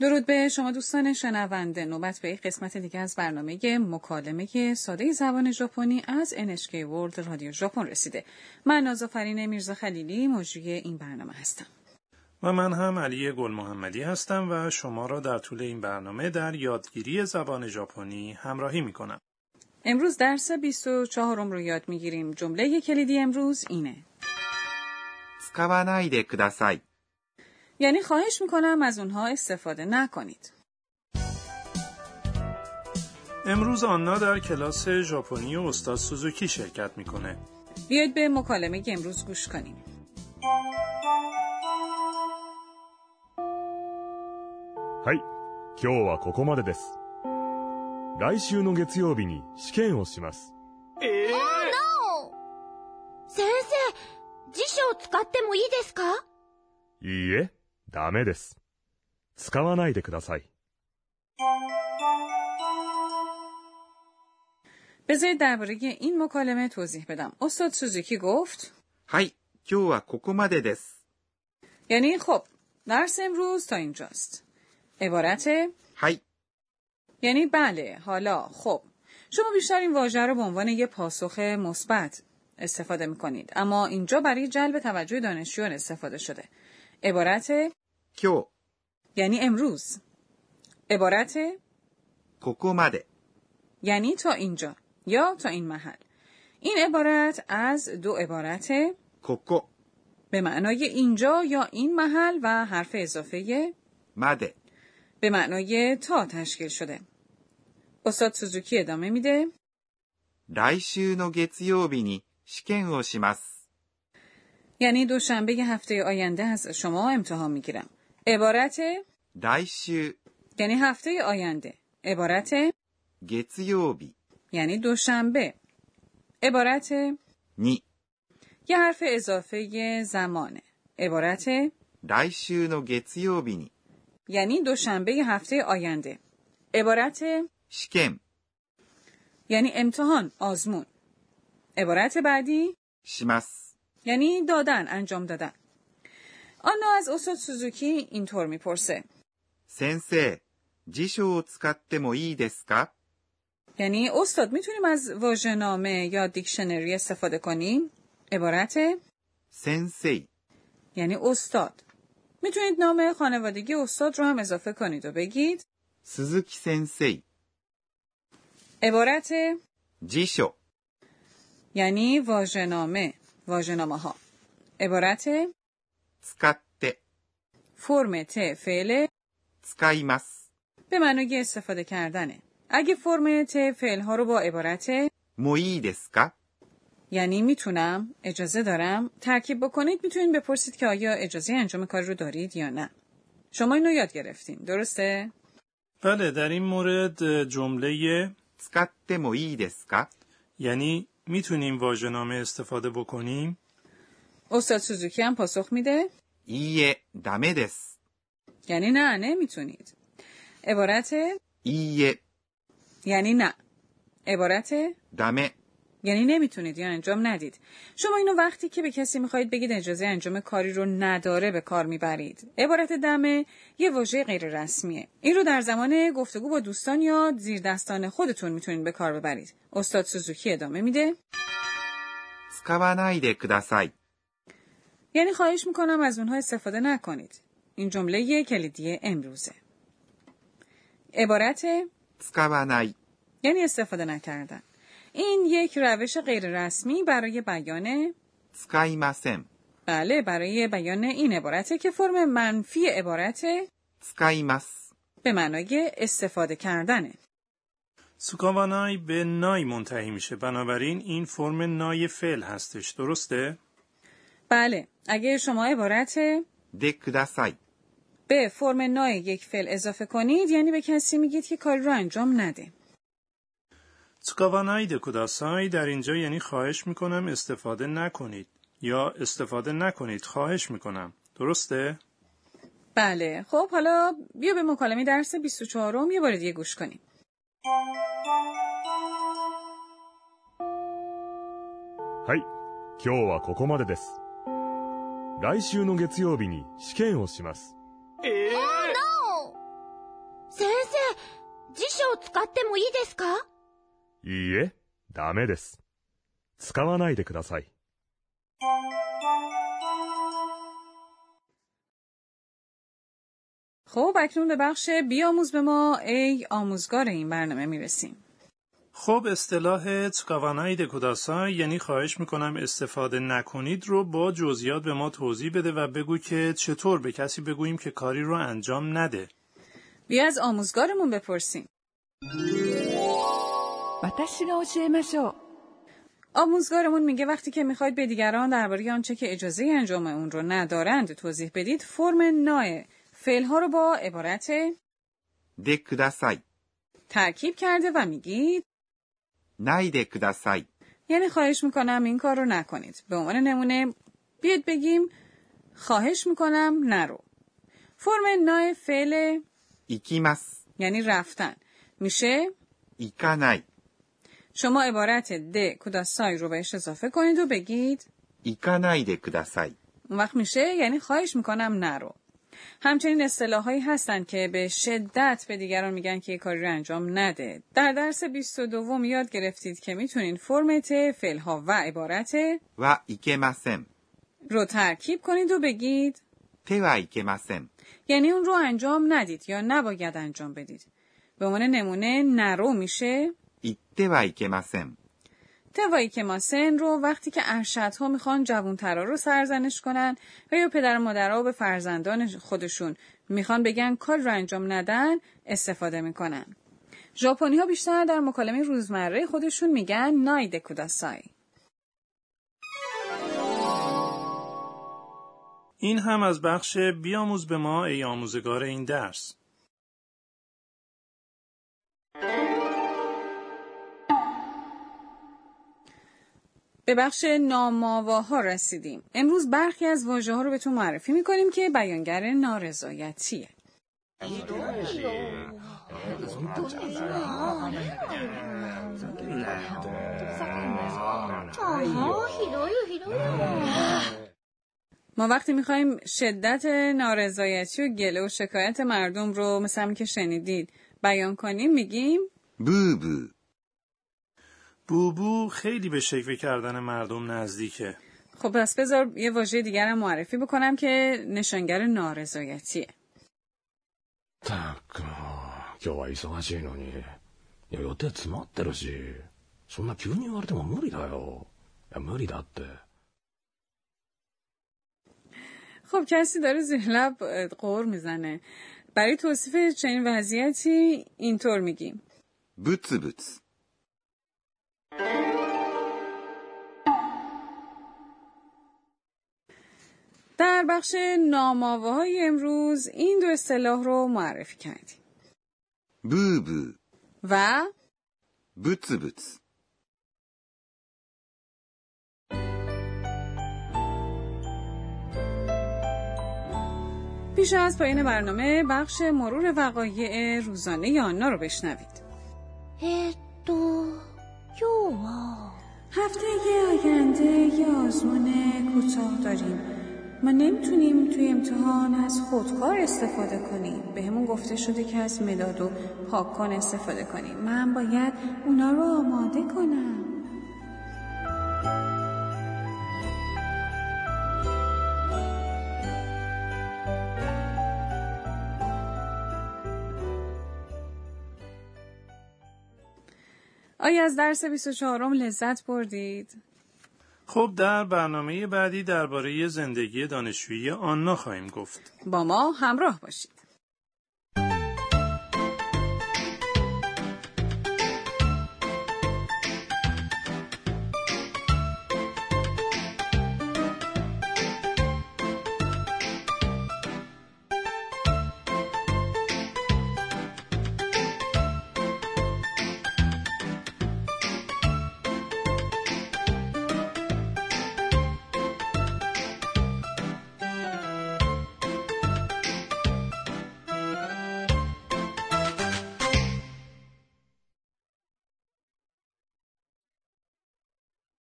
درود به شما دوستان شنونده نوبت به یک قسمت دیگه از برنامه مکالمه ساده زبان ژاپنی از NHK World رادیو ژاپن رسیده من نازافرین میرزا خلیلی مجری این برنامه هستم و من هم علی گل محمدی هستم و شما را در طول این برنامه در یادگیری زبان ژاپنی همراهی می کنم. امروز درس 24 رو یاد می گیریم. جمله کلیدی امروز اینه. 使わないでください。 یعنی خواهش میکنم از اونها استفاده نکنید. امروز آنا در کلاس ژاپنی استاد سوزوکی شرکت میکنه. بیاید به مکالمه امروز گوش کنیم. はい、今日はここまでです。来週の月曜日に試験をします。先生、辞書を使ってもいいですかいいえ、 ダメです。使わないでください。 بذارید درباره این مکالمه توضیح بدم. استاد سوزوکی گفت はい、今日はここまでです。 یعنی خب درس امروز تا اینجاست. عبارت はい、 یعنی بله حالا خب شما بیشتر این واژه رو به عنوان یه پاسخ مثبت استفاده میکنید اما اینجا برای جلب توجه دانشجویان استفاده شده عبارت 今日、 یعنی امروز عبارت ここまで。 یعنی تا اینجا یا تا این محل این عبارت از دو عبارت ここ به معنای اینجا یا این محل و حرف اضافه まで。 به معنای تا تشکیل شده استاد سوزوکی ادامه میده 来週の月曜日に試験をします。 یعنی دوشنبه هفته آینده از شما امتحان میگیرم. عبارت 来週、 یعنی هفته آینده. عبارت 月曜日 یعنی دوشنبه. عبارت に、 یه حرف اضافه زمانه. عبارت 来週の月曜日に یعنی دوشنبه هفته آینده. عبارت 試験 یعنی امتحان آزمون. عبارت بعدی します。 یعنی دادن انجام دادن. آنا از استاد سوزوکی اینطور می‌پرسه. سنسه جیشو او ای یعنی استاد می‌تونیم از واژه نامه یا دیکشنری استفاده کنیم؟ عبارت؟ سنسی. یعنی استاد. می‌تونید نام خانوادگی استاد رو هم اضافه کنید و بگید. سوزوکی سنسی. عبارت؟ جیشو. یعنی واژه‌نامه. واژه‌نامه ها عبارت 使って、 فرم ت فعل 使います。 به معنای استفاده کردنه اگه فرم ت فعل ها رو با عبارت もういいですか یعنی میتونم اجازه دارم ترکیب بکنید میتونید بپرسید که آیا اجازه انجام کار رو دارید یا نه شما اینو یاد گرفتین درسته بله در این مورد جمله 使ってもいいですか یعنی می‌تونیم واژه‌نامه استفاده بکنیم؟ استاد سوزوکی هم پاسخ میده؟ ایه دمه دس. یعنی نه نمی‌تونید عبارت ایه یعنی نه عبارت دمه یعنی نمی‌تونید یا انجام ندید. شما اینو وقتی که به کسی می‌خواهید بگید اجازه انجام کاری رو نداره به کار می‌برید. عبارت دمه یه واژه غیر رسمیه. این رو در زمان گفتگو با دوستان یا زیر دستان خودتون می‌تونید به کار ببرید. استاد سوزوکی ادامه میده. یعنی خواهش می‌کنم از اونها استفاده نکنید. این جمله یه کلیدی امروزه. عبارت یعنی استفاده نکردن. این یک روش غیر رسمی برای بیان 使いません。 بله برای بیان این عبارته که فرم منفی عبارت 使います。 به معنای استفاده کردنه سوکاوانای به نای منتهی میشه بنابراین این فرم نای فعل هستش درسته؟ بله اگه شما عبارت でください。 به فرم نای یک فعل اضافه کنید یعنی به کسی میگید که کاری رو انجام نده سوکاوانای دکوداسای در اینجا یعنی خواهش میکنم استفاده نکنید یا استفاده نکنید خواهش میکنم درسته؟ بله خب حالا بیا به مکالمه درس 24 م یه بار دیگه گوش کنیم はい、今日はここまでです。来週の月曜日に試験をします。 を使ってもいいですか いいえ、ダメです。使わないでください。 خب اکنون به بخش بیاموز به ما ای آموزگار این برنامه میرسیم. خب اصطلاح تسکاوانای دکوداسای یعنی خواهش میکنم استفاده نکنید رو با جزئیات به ما توضیح بده و بگو که چطور به کسی بگوییم که کاری رو انجام نده. بیا از آموزگارمون بپرسیم. 私が教えましょう。 آموزگارمون میگه وقتی که میخواید به دیگران درباره آنچه که اجازه انجام اون رو ندارند توضیح بدید فرم نای فعلها رو با عبارت でください。 ترکیب کرده و میگید ないでください。 یعنی خواهش میکنم این کار رو نکنید. به عنوان نمونه بیاید بگیم خواهش میکنم نرو. فرم نای فعل 行きます。 یعنی رفتن میشه 行かない。 شما عبارت د کداسای رو بهش اضافه کنید و بگید ایکانایده کوداسای اون وقت میشه؟ یعنی خواهش می‌کنم نرو. همچنین اصطلاحهایی هستند که به شدت به دیگران میگن که یه کاری رو انجام نده. در درس 22 یاد گرفتید که می‌تونین فرم ت فعلها و عبارت و ایکمسن رو ترکیب کنید و بگید ته و یعنی اون رو انجام ندید یا نباید انجام بدید. به عنوان نمونه نرو میشه. てはいけません。توایی که ماسن رو وقتی که ارشدها میخوان جوانترا رو سرزنش کنن و یا پدر و مادرها به فرزندان خودشون میخوان بگن کار رو انجام ندن استفاده میکنن. ژاپنی ها بیشتر در مکالمه روزمره خودشون میگن نایده کوداسای. این هم از بخش بیاموز به ما ای آموزگار این درس. به بخش نامآواها رسیدیم. امروز برخی از واژه ها رو بهتون معرفی می‌کنیم که بیانگر نارضایتیه. ما وقتی می‌خوایم شدت نارضایتی و گله و شکایت مردم رو مثل که شنیدید بیان کنیم میگیم ブーブー。بوبو خیلی به شکوه کردن مردم نزدیکه. خب پس بذار یه واژه دیگر هم معرفی بکنم که نشانگر نارضایتیه ったくもう今日は忙しいのにいや予定詰まってるしそんな急に言われても無理だよいや無理だって خب کسی داره زیر لب اه، قور میزنه برای توصیف چنین وضعیتی اینطور میگیم ブツブツ。 در بخش ناماوه های امروز این دو اصطلاح رو معرفی کردیم. بو بو. و بوت بوت. پیش از پایین برنامه بخش مرور وقایع روزانه آنا رو بشنوید. اتو یوا هفته یه آینده یه آزمون کوتاه داریم. ما نمی‌تونیم توی امتحان از خودکار استفاده کنیم. بهمون به گفته شده که از مداد و پاککن استفاده کنیم. من باید اونا رو آماده کنم. آیا از درس 24 لذت بردید؟ خب در برنامه بعدی درباره زندگی دانشجویی آنا خواهیم گفت. با ما همراه باشید